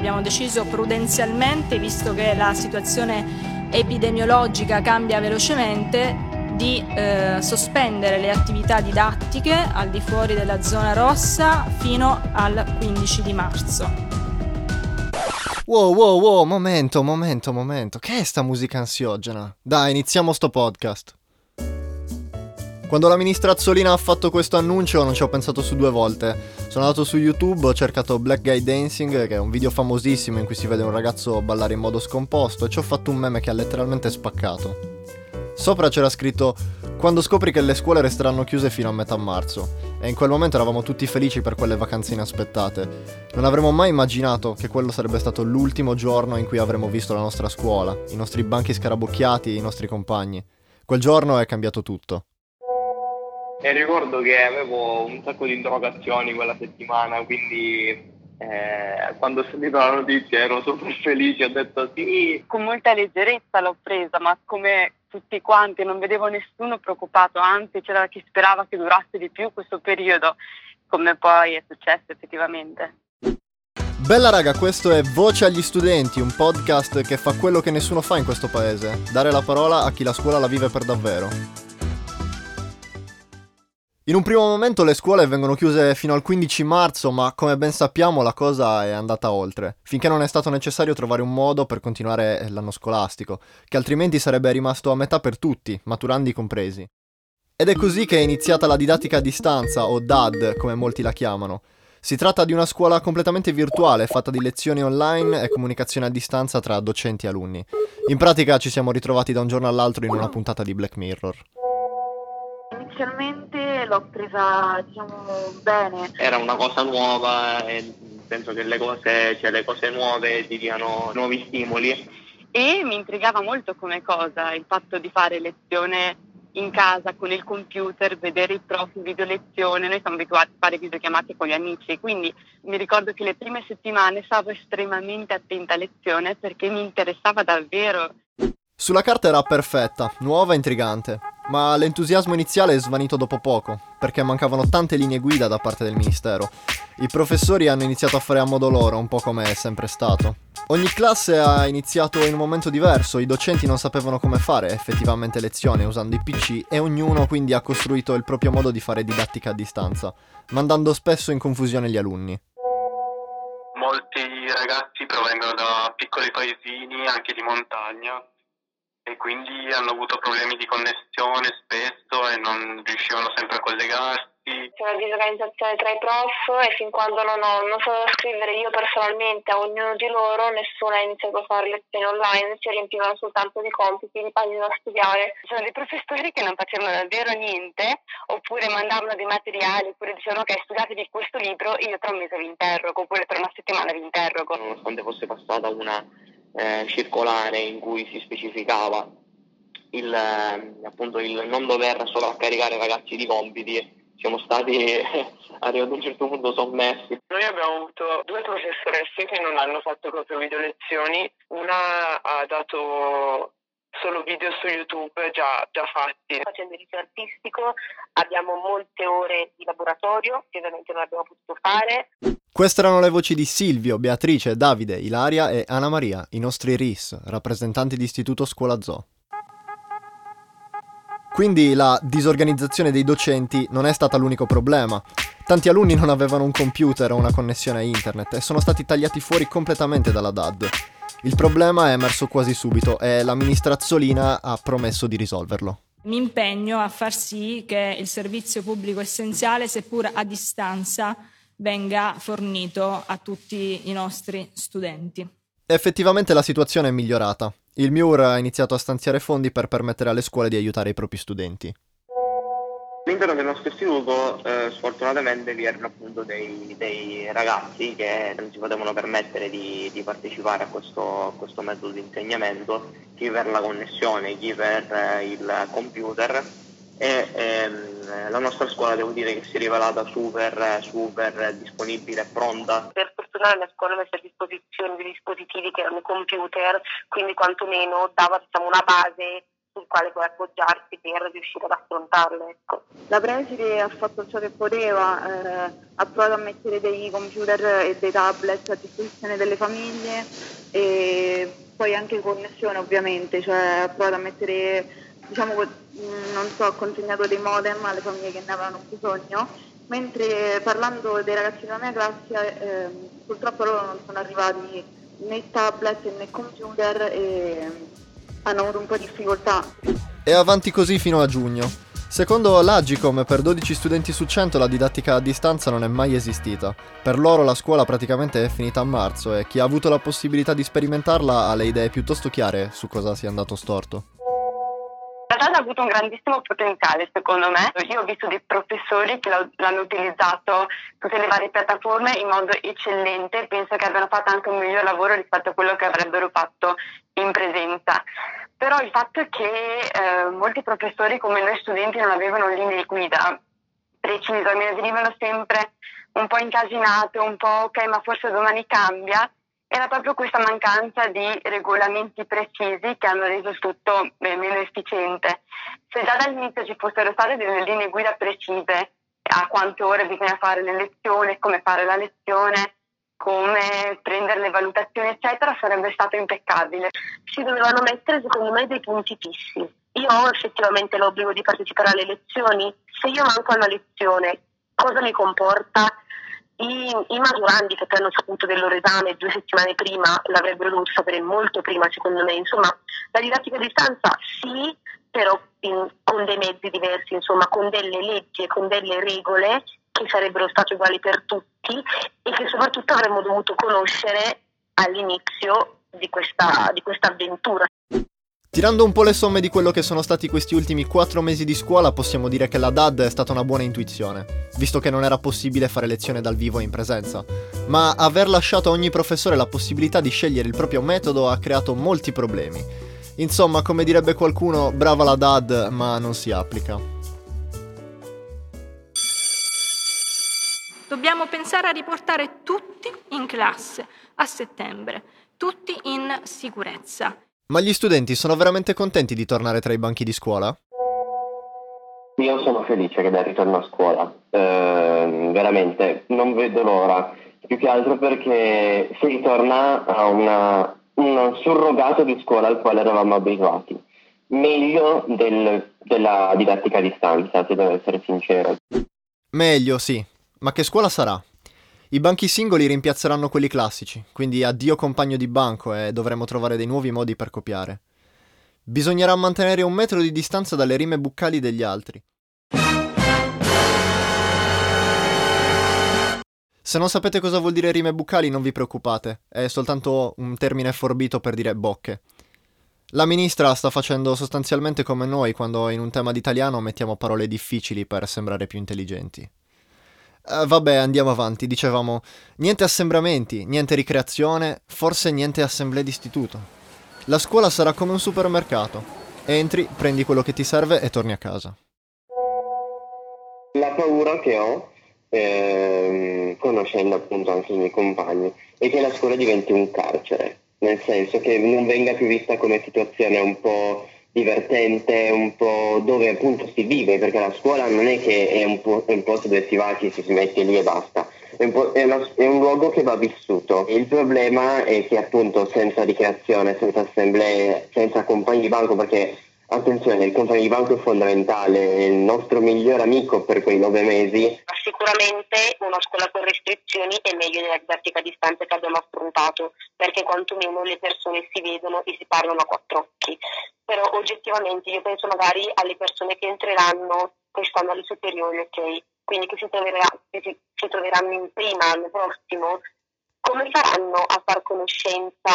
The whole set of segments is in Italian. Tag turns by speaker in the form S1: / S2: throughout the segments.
S1: abbiamo deciso prudenzialmente, visto che la situazione epidemiologica cambia velocemente, di eh, sospendere le attività didattiche al di fuori della zona rossa fino al 15 di marzo.
S2: Wow, wow, wow, momento, momento, momento. Che è sta musica ansiogena? Dai, iniziamo sto podcast. Quando la ministra Azzolina ha fatto questo annuncio non ci ho pensato su due volte. Sono andato su YouTube, ho cercato Black Guy Dancing, che è un video famosissimo in cui si vede un ragazzo ballare in modo scomposto, e ci ho fatto un meme che ha letteralmente spaccato. Sopra c'era scritto quando scopri che le scuole resteranno chiuse fino a metà marzo. E in quel momento eravamo tutti felici per quelle vacanze inaspettate. Non avremmo mai immaginato che quello sarebbe stato l'ultimo giorno in cui avremmo visto la nostra scuola, i nostri banchi scarabocchiati, i nostri compagni. Quel giorno è cambiato tutto.
S3: E ricordo che avevo un sacco di interrogazioni quella settimana, quindi eh, quando ho sentito la notizia ero super felice, ho detto sì.
S4: Con molta leggerezza l'ho presa, ma come tutti quanti, non vedevo nessuno preoccupato, anzi c'era chi sperava che durasse di più questo periodo, come poi è successo effettivamente.
S2: Bella raga, questo è Voce agli studenti, un podcast che fa quello che nessuno fa in questo paese, dare la parola a chi la scuola la vive per davvero. In un primo momento le scuole vengono chiuse fino al 15 marzo, ma come ben sappiamo la cosa è andata oltre, finché non è stato necessario trovare un modo per continuare l'anno scolastico, che altrimenti sarebbe rimasto a metà per tutti, maturandi compresi. Ed è così che è iniziata la didattica a distanza, o DAD come molti la chiamano. Si tratta di una scuola completamente virtuale, fatta di lezioni online e comunicazione a distanza tra docenti e alunni. In pratica ci siamo ritrovati da un giorno all'altro in una puntata di Black Mirror.
S4: Inizialmente l'ho presa diciamo bene.
S3: Era una cosa nuova e penso che le cose, cioè, le cose nuove ti diano nuovi stimoli.
S4: E mi intrigava molto come cosa il fatto di fare lezione in casa con il computer, vedere i prof in video lezione, noi siamo abituati a fare videochiamate con gli amici, quindi mi ricordo che le prime settimane stavo estremamente attenta a lezione perché mi interessava davvero.
S2: Sulla carta era perfetta, nuova e intrigante, ma l'entusiasmo iniziale è svanito dopo poco, perché mancavano tante linee guida da parte del Ministero. I professori hanno iniziato a fare a modo loro, un po' come è sempre stato. Ogni classe ha iniziato in un momento diverso, i docenti non sapevano come fare effettivamente lezione usando i PC e ognuno quindi ha costruito il proprio modo di fare didattica a distanza, mandando spesso in confusione gli alunni.
S5: Molti ragazzi provengono da piccoli paesini, anche di montagna, e quindi hanno avuto problemi di connessione spesso e non riuscivano sempre a collegarsi.
S6: C'è una disorganizzazione tra i prof e fin quando non, ho, non so scrivere io personalmente a ognuno di loro, nessuno ha iniziato a fare lezioni online, si riempivano soltanto di compiti, di pagine da studiare.
S4: Ci sono dei professori che non facevano davvero niente, oppure mandavano dei materiali, oppure dicevano ok studiatevi questo libro, io tra un mese vi interrogo, oppure tra una settimana vi interrogo.
S3: Nonostante fosse passata una eh, circolare in cui si specificava il, eh, appunto il non dover solo caricare i ragazzi di compiti, siamo stati arrivati a un certo punto sommessi.
S7: Noi abbiamo avuto due professoresse che non hanno fatto proprio video lezioni, una ha dato solo video su YouTube già, già fatti.
S6: Facendo il liceo artistico abbiamo molte ore di laboratorio che ovviamente non abbiamo potuto fare.
S2: Queste erano le voci di Silvio, Beatrice, Davide, Ilaria e Anna Maria, i nostri RIS, rappresentanti di Istituto Scuola Zoo. Quindi la disorganizzazione dei docenti non è stata l'unico problema. Tanti alunni non avevano un computer o una connessione a internet e sono stati tagliati fuori completamente dalla DAD. Il problema è emerso quasi subito e la ha promesso di risolverlo.
S1: Mi impegno a far sì che il servizio pubblico essenziale, seppur a distanza, venga fornito a tutti i nostri studenti.
S2: Effettivamente la situazione è migliorata. Il MIUR ha iniziato a stanziare fondi per permettere alle scuole di aiutare i propri studenti.
S3: All'interno del nostro istituto eh, sfortunatamente vi erano appunto dei, dei, ragazzi che non si potevano permettere di, di partecipare a questo, a questo, metodo di insegnamento, chi per la connessione, chi per eh, il computer e ehm, la nostra scuola devo dire che si è rivelata super, super disponibile e pronta.
S6: Per fortuna la scuola ha messo a disposizione dei dispositivi che erano computer, quindi quantomeno dava diciamo, una base sul quale poi appoggiarsi per riuscire ad affrontarle. Ecco.
S4: La preside ha fatto ciò che poteva, eh, ha provato a mettere dei computer e dei tablet a disposizione delle famiglie e poi anche connessione ovviamente, cioè ha provato a mettere, diciamo, non so, ha consegnato dei modem alle famiglie che ne avevano bisogno, mentre parlando dei ragazzi della mia classe eh, purtroppo loro non sono arrivati né tablet né computer e hanno avuto un po' di difficoltà.
S2: E avanti così fino a giugno. Secondo l'Agicom, per 12 studenti su 100 la didattica a distanza non è mai esistita. Per loro la scuola praticamente è finita a marzo e chi ha avuto la possibilità di sperimentarla ha le idee piuttosto chiare su cosa sia andato storto.
S4: Ha avuto un grandissimo potenziale secondo me. Io ho visto dei professori che l'hanno utilizzato tutte le varie piattaforme in modo eccellente, penso che abbiano fatto anche un miglior lavoro rispetto a quello che avrebbero fatto in presenza. Però il fatto che eh, molti professori come noi studenti non avevano linee guida. Precise, mi venivano sempre un po' incasinate, un po' ok ma forse domani cambia, era proprio questa mancanza di regolamenti precisi che hanno reso tutto beh, meno efficiente. Se già dall'inizio ci fossero state delle linee guida precise a quante ore bisogna fare le lezioni, come fare la lezione, come prendere le valutazioni, eccetera, sarebbe stato impeccabile.
S6: Si dovevano mettere, secondo me, dei punti fissi. Io ho effettivamente l'obbligo di partecipare alle lezioni. Se io manco a una lezione, cosa mi comporta? I, maturandi che hanno saputo del loro esame due settimane prima l'avrebbero dovuto sapere molto prima, secondo me. Insomma, la didattica a distanza sì, però in, con dei mezzi diversi, insomma, con delle leggi e con delle regole che sarebbero state uguali per tutti e che soprattutto avremmo dovuto conoscere all'inizio di questa, di questa avventura.
S2: Tirando un po' le somme di quello che sono stati questi ultimi quattro mesi di scuola, possiamo dire che la DAD è stata una buona intuizione, visto che non era possibile fare lezione dal vivo in presenza. Ma aver lasciato a ogni professore la possibilità di scegliere il proprio metodo ha creato molti problemi. Insomma, come direbbe qualcuno, brava la DAD, ma non si applica.
S1: Dobbiamo pensare a riportare tutti in classe a settembre, tutti in sicurezza.
S2: Ma gli studenti sono veramente contenti di tornare tra i banchi di scuola?
S8: Io sono felice che del ritorno a scuola, eh, veramente, non vedo l'ora, più che altro perché si ritorna a una, un surrogato di scuola al quale eravamo abituati, meglio del, della didattica a distanza, se devo essere sincero.
S2: Meglio, sì, ma che scuola sarà? I banchi singoli rimpiazzeranno quelli classici, quindi addio compagno di banco e dovremo trovare dei nuovi modi per copiare. Bisognerà mantenere un metro di distanza dalle rime buccali degli altri. Se non sapete cosa vuol dire rime buccali non vi preoccupate, è soltanto un termine forbito per dire bocche. La ministra sta facendo sostanzialmente come noi quando in un tema d'italiano mettiamo parole difficili per sembrare più intelligenti. Uh, vabbè, andiamo avanti. Dicevamo, niente assembramenti, niente ricreazione, forse niente assemblee d'istituto. La scuola sarà come un supermercato. Entri, prendi quello che ti serve e torni a casa.
S8: La paura che ho, ehm, conoscendo appunto anche i miei compagni, è che la scuola diventi un carcere, nel senso che non venga più vista come situazione un po' divertente, un po' dove appunto si vive, perché la scuola non è che è un, po- è un posto dove si va, ci si mette lì e basta, è un, è, una, è un, luogo che va vissuto. Il problema è che appunto senza ricreazione, senza assemblee, senza compagni di banco, perché Attenzione, il compagno di banco è fondamentale, è il nostro miglior amico per quei nove mesi.
S6: Sicuramente una scuola con restrizioni è meglio della didattica a distanza che abbiamo affrontato, perché quantomeno le persone si vedono e si parlano a quattro occhi. Però oggettivamente io penso magari alle persone che entreranno quest'anno alle superiori, ok? Quindi che si, troverà, che si, si troveranno in prima l'anno prossimo, come faranno a far conoscenza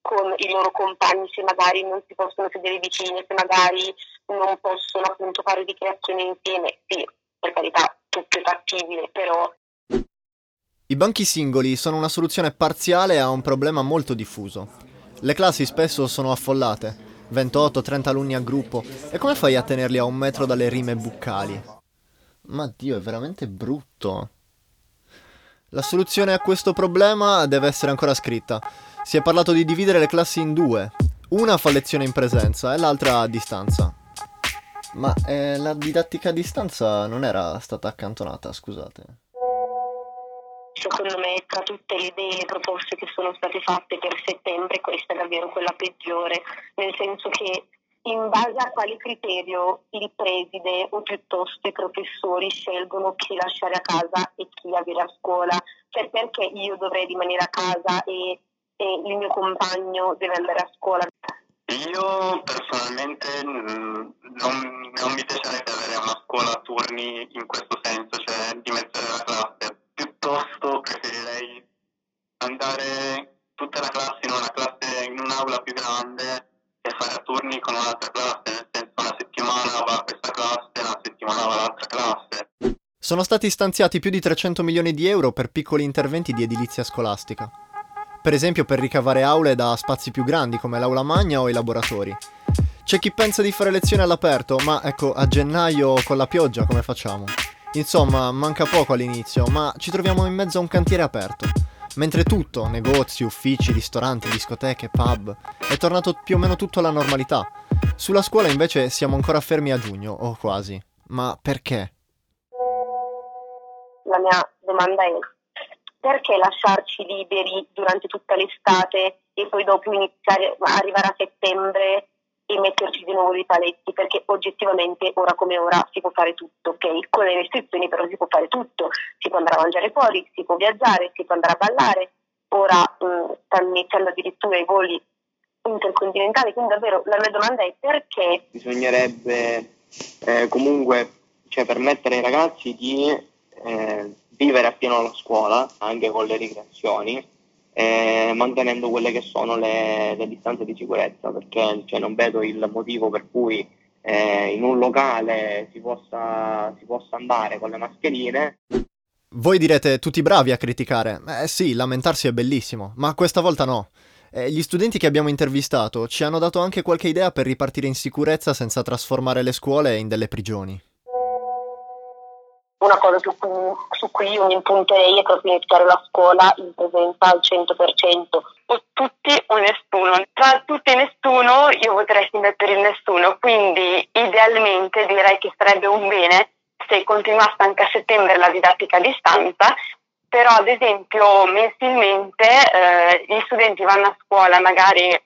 S6: con i loro compagni se magari non si possono sedere vicini, se magari non possono appunto fare ricreazione insieme. Sì, per carità, tutto è fattibile, però...
S2: I banchi singoli sono una soluzione parziale a un problema molto diffuso. Le classi spesso sono affollate, 28-30 alunni a gruppo, e come fai a tenerli a un metro dalle rime buccali? Ma Dio, è veramente brutto. La soluzione a questo problema deve essere ancora scritta. Si è parlato di dividere le classi in due, Una fa lezione in presenza e l'altra a distanza. Ma eh, la didattica a distanza non era stata accantonata, scusate.
S6: Secondo me tra tutte le idee e le proposte che sono state fatte per settembre questa è davvero quella peggiore, nel senso che in base a quale criterio il preside o piuttosto i professori scelgono chi lasciare a casa e chi avere a scuola? Cioè perché io dovrei rimanere a casa e, e il mio compagno deve andare a scuola?
S5: Io personalmente non, non mi piacerebbe avere una scuola a turni in questo senso, cioè di mettere la classe. Piuttosto preferirei andare tutta la classe in una classe in un'aula più grande fare a turni con un'altra classe, nel senso una settimana va questa classe, una settimana va all'altra classe.
S2: Sono stati stanziati più di 300 milioni di euro per piccoli interventi di edilizia scolastica. Per esempio per ricavare aule da spazi più grandi come l'aula magna o i laboratori. C'è chi pensa di fare lezioni all'aperto, ma ecco, a gennaio con la pioggia come facciamo? Insomma, manca poco all'inizio, ma ci troviamo in mezzo a un cantiere aperto. Mentre tutto, negozi, uffici, ristoranti, discoteche, pub, è tornato più o meno tutto alla normalità. Sulla scuola invece siamo ancora fermi a giugno, o quasi. Ma perché?
S6: La mia domanda è perché lasciarci liberi durante tutta l'estate e poi dopo iniziare, arrivare a settembre e metterci di nuovo i paletti perché oggettivamente ora come ora si può fare tutto, ok? Con le restrizioni però si può fare tutto, si può andare a mangiare fuori, si può viaggiare, si può andare a ballare, ora mh, mm, stanno iniziando addirittura i voli intercontinentali, quindi davvero la mia domanda è perché?
S8: Bisognerebbe eh, comunque cioè, permettere ai ragazzi di eh, vivere appieno la scuola, anche con le ricreazioni, eh, mantenendo quelle che sono le, le distanze di sicurezza, perché cioè, non vedo il motivo per cui eh, in un locale si possa, si possa andare con le mascherine.
S2: Voi direte tutti bravi a criticare. Eh sì, lamentarsi è bellissimo, ma questa volta no. Eh, gli studenti che abbiamo intervistato ci hanno dato anche qualche idea per ripartire in sicurezza senza trasformare le scuole in delle prigioni
S6: una cosa su cui, su cui io mi impunterei è proprio iniziare la scuola in presenza al 100%.
S4: O tutti o nessuno. Tra tutti e nessuno io voterei sempre per il nessuno, quindi idealmente direi che sarebbe un bene se continuasse anche a settembre la didattica a distanza, però ad esempio mensilmente eh, gli studenti vanno a scuola magari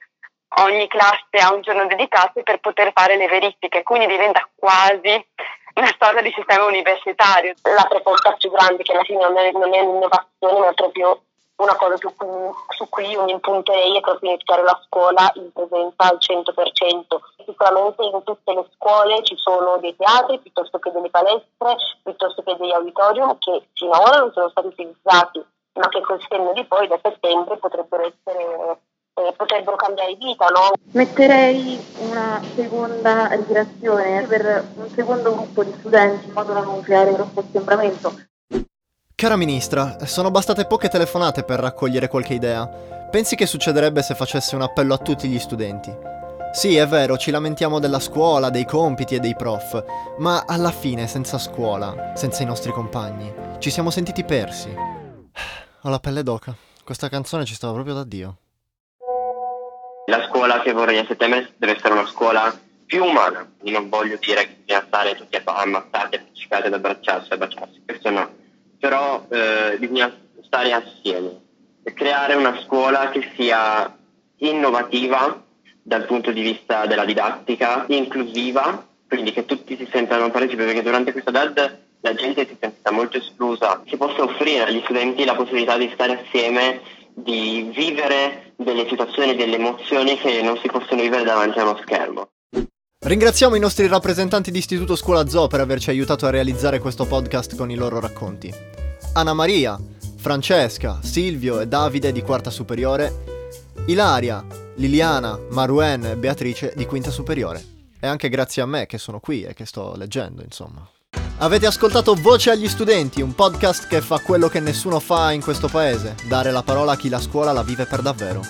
S4: ogni classe ha un giorno dedicato per poter fare le verifiche, quindi diventa quasi una storia di sistema universitario.
S6: La proposta più grande, che alla fine non è, non è un'innovazione, ma è proprio una cosa su cui, su cui mi impunterei è proprio iniziare la scuola in presenza al 100%. Sicuramente in tutte le scuole ci sono dei teatri piuttosto che delle palestre, piuttosto che degli auditorium che finora non sono stati utilizzati, ma che col senno di poi da settembre potrebbero essere eh, potrebbero cambiare vita, no?
S9: Metterei una seconda ricreazione per un secondo gruppo di studenti in modo da non creare troppo assembramento.
S2: Cara ministra, sono bastate poche telefonate per raccogliere qualche idea. Pensi che succederebbe se facesse un appello a tutti gli studenti? Sì, è vero, ci lamentiamo della scuola, dei compiti e dei prof, ma alla fine, senza scuola, senza i nostri compagni, ci siamo sentiti persi. Ho la pelle d'oca. Questa canzone ci stava proprio da Dio.
S8: La scuola che vorrei a settembre deve essere una scuola più umana. Io non voglio dire che bisogna stare tutti ammazzati, appiccicati ad abbracciarsi, abbracciarsi, questo no. Però eh, bisogna stare assieme e creare una scuola che sia innovativa dal punto di vista della didattica, inclusiva, quindi che tutti si sentano partecipi, perché durante questa DAD la gente si è sentita molto esclusa. Si possa offrire agli studenti la possibilità di stare assieme di vivere delle situazioni, delle emozioni che non si possono vivere davanti a uno schermo.
S2: Ringraziamo i nostri rappresentanti di Istituto Scuola Zoo per averci aiutato a realizzare questo podcast con i loro racconti. Anna Maria, Francesca, Silvio e Davide di quarta superiore, Ilaria, Liliana, Maruen e Beatrice di quinta superiore. E anche grazie a me che sono qui e che sto leggendo, insomma. Avete ascoltato Voce agli studenti, un podcast che fa quello che nessuno fa in questo paese, dare la parola a chi la scuola la vive per davvero.